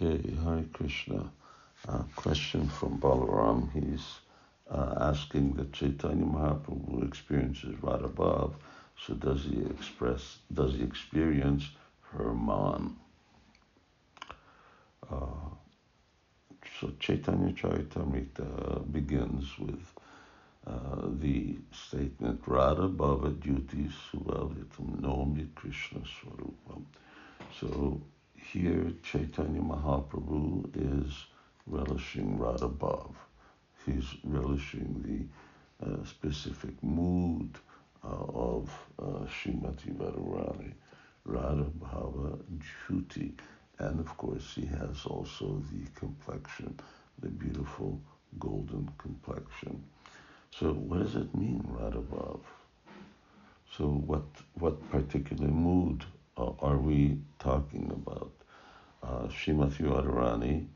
Okay, Hare Krishna. Uh, question from Balaram. He's uh, asking that Chaitanya Mahaprabhu experiences Radha Bhav, so does he express, does he experience her mana? Uh, so Chaitanya Charitamrita begins with uh, the statement Radha Bhava Dyuti Suvalitam Naumi Krishna Swarupam. So here Chaitanya Mahaprabhu is relishing Radha Bhav. He's relishing the uh, specific mood uh, of uh, Srimati Radharani, Radha Bhava Jyoti. And of course, he has also the complexion, the beautiful golden complexion. So, what does it mean, Radha Bhav? So, what, what particular mood uh, are we talking about? Uh, Srimati Radharani,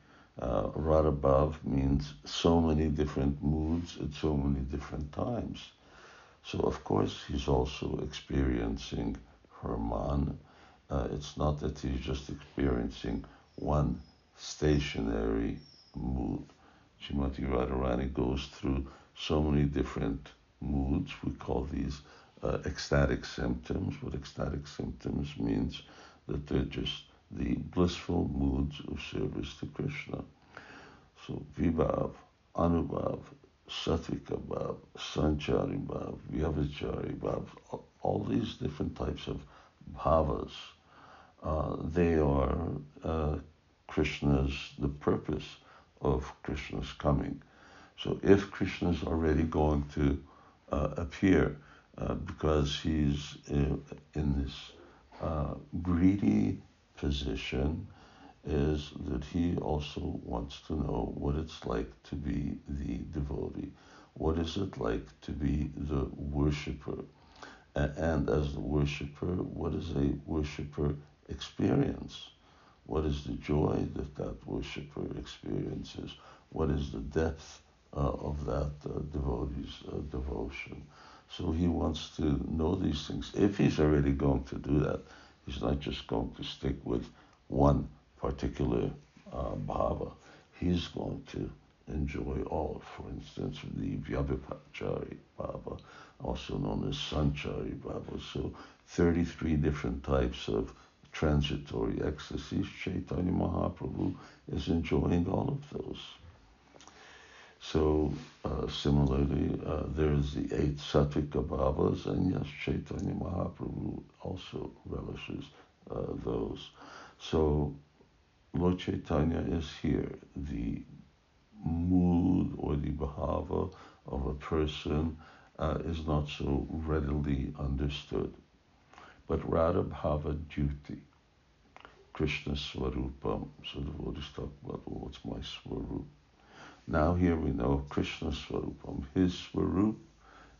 uh, Radha means so many different moods at so many different times. So, of course, he's also experiencing her mana. Uh, it's not that he's just experiencing one stationary mood. Srimati Radharani goes through so many different moods. We call these uh, ecstatic symptoms. What ecstatic symptoms means that they're just the blissful moods of service to Krishna. So Vibhav, Anubhav, Satvika Bhav, Sanchari Bhav, Vyabhichari Bhav, all these different types of bhavas, uh, they are uh, Krishna's, the purpose of Krishna's coming. So if Krishna is already going to uh, appear uh, because he's in, uh, in this uh, greedy position, is that he also wants to know what it's like to be the devotee. What is it like to be the worshiper? And as the worshiper, what is a worshiper experience? What is the joy that that worshiper experiences? What is the depth uh, of that uh, devotee's uh, devotion. So he wants to know these things. If he's already going to do that, he's not just going to stick with one particular uh, bhava. He's going to enjoy all. For instance, the Vyabhichari Bhava, also known as Sanchari Bhava. So 33 different types of transitory ecstasies. Chaitanya Mahaprabhu is enjoying all of those. So uh, similarly, uh, there's the eight Sattvika Bhavas, and yes, Chaitanya Mahaprabhu also relishes uh, those. So Lord Chaitanya is here. The mood or the bhava of a person uh, is not so readily understood. But Radha Bhava dyuti. Krishna Swarupam, so the devotees about, what's my Swarup? Now here we know Krishna Swarupam. His Swarup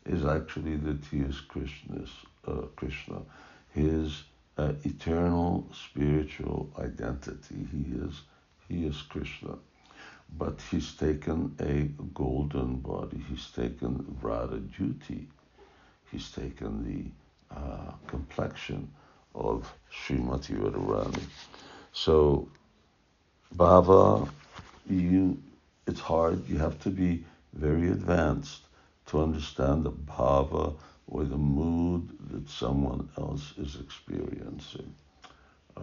is actually that he is Krishna's, uh, Krishna. His uh, eternal spiritual identity. He is, he is Krishna. But he's taken a golden body. He's taken Radha dyuti. He's taken the uh, complexion of Srimati Radharani. So, Bhava, you it's hard. You have to be very advanced to understand the bhava or the mood that someone else is experiencing. Uh,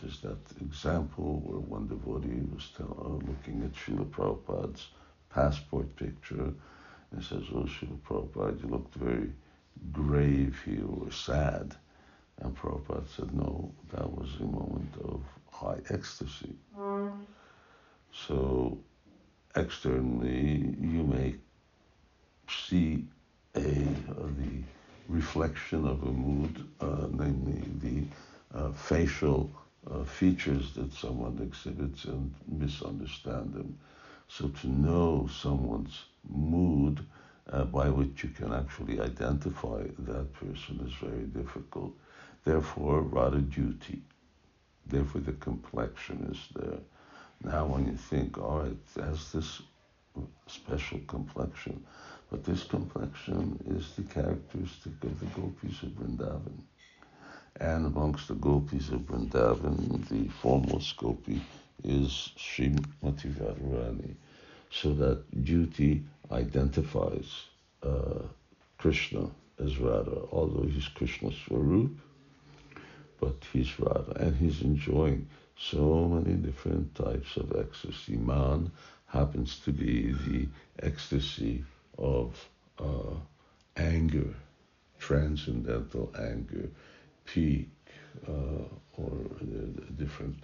there's that example where one devotee was tell, uh, looking at Srila Prabhupada's passport picture and says, Oh, Srila Prabhupada, you looked very grave here or sad. And Prabhupada said, No, that was a moment of high ecstasy. Mm. So externally, you may see a the reflection of a mood, uh, namely the uh, facial uh, features that someone exhibits and misunderstand them. So to know someone's mood uh, by which you can actually identify that person is very difficult. Therefore, rather dyuti. Therefore, the complexion is there. Now, when you think, all right, it has this special complexion, but this complexion is the characteristic of the gopis of Vrindavan. And amongst the gopis of Vrindavan, the foremost gopi is Srimati Radharani. So that dyuti identifies uh, Krishna as Radha, although he's Krishna Swarup, but he's Radha, and he's enjoying so many different types of ecstasy. Mana happens to be the ecstasy of uh, anger, transcendental anger, peak, uh, or different,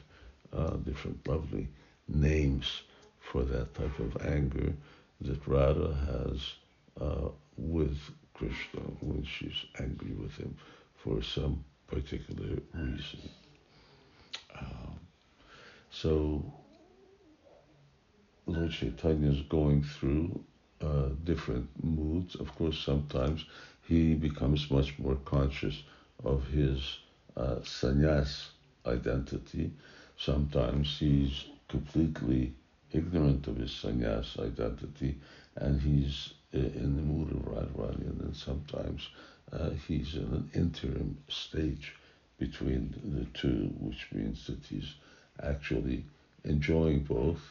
uh, different lovely names for that type of anger that Radha has uh, with Krishna when she's angry with him for some particular reason. Um, so Lord Chaitanya is going through uh, different moods. Of course, sometimes he becomes much more conscious of his uh, sannyas identity. Sometimes he's completely ignorant of his sannyas identity and he's uh, in the mood of Radharani. And then sometimes uh, he's in an interim stage between the two, which means that he's actually enjoying both,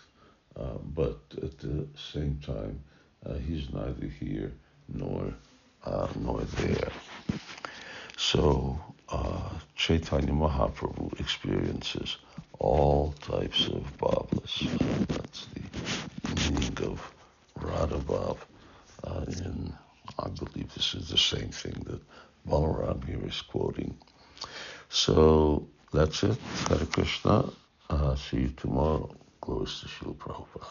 uh, but at the same time, uh, he's neither here nor uh, nor there. So uh, Chaitanya Mahaprabhu experiences all types of bhavas. Uh, that's the meaning of Radha Bhav. Uh, in, I believe this is the same thing that Balaram here is quoting. So that's it. Hare Krishna. Uh, see you tomorrow. Glories to Srila Prabhupada.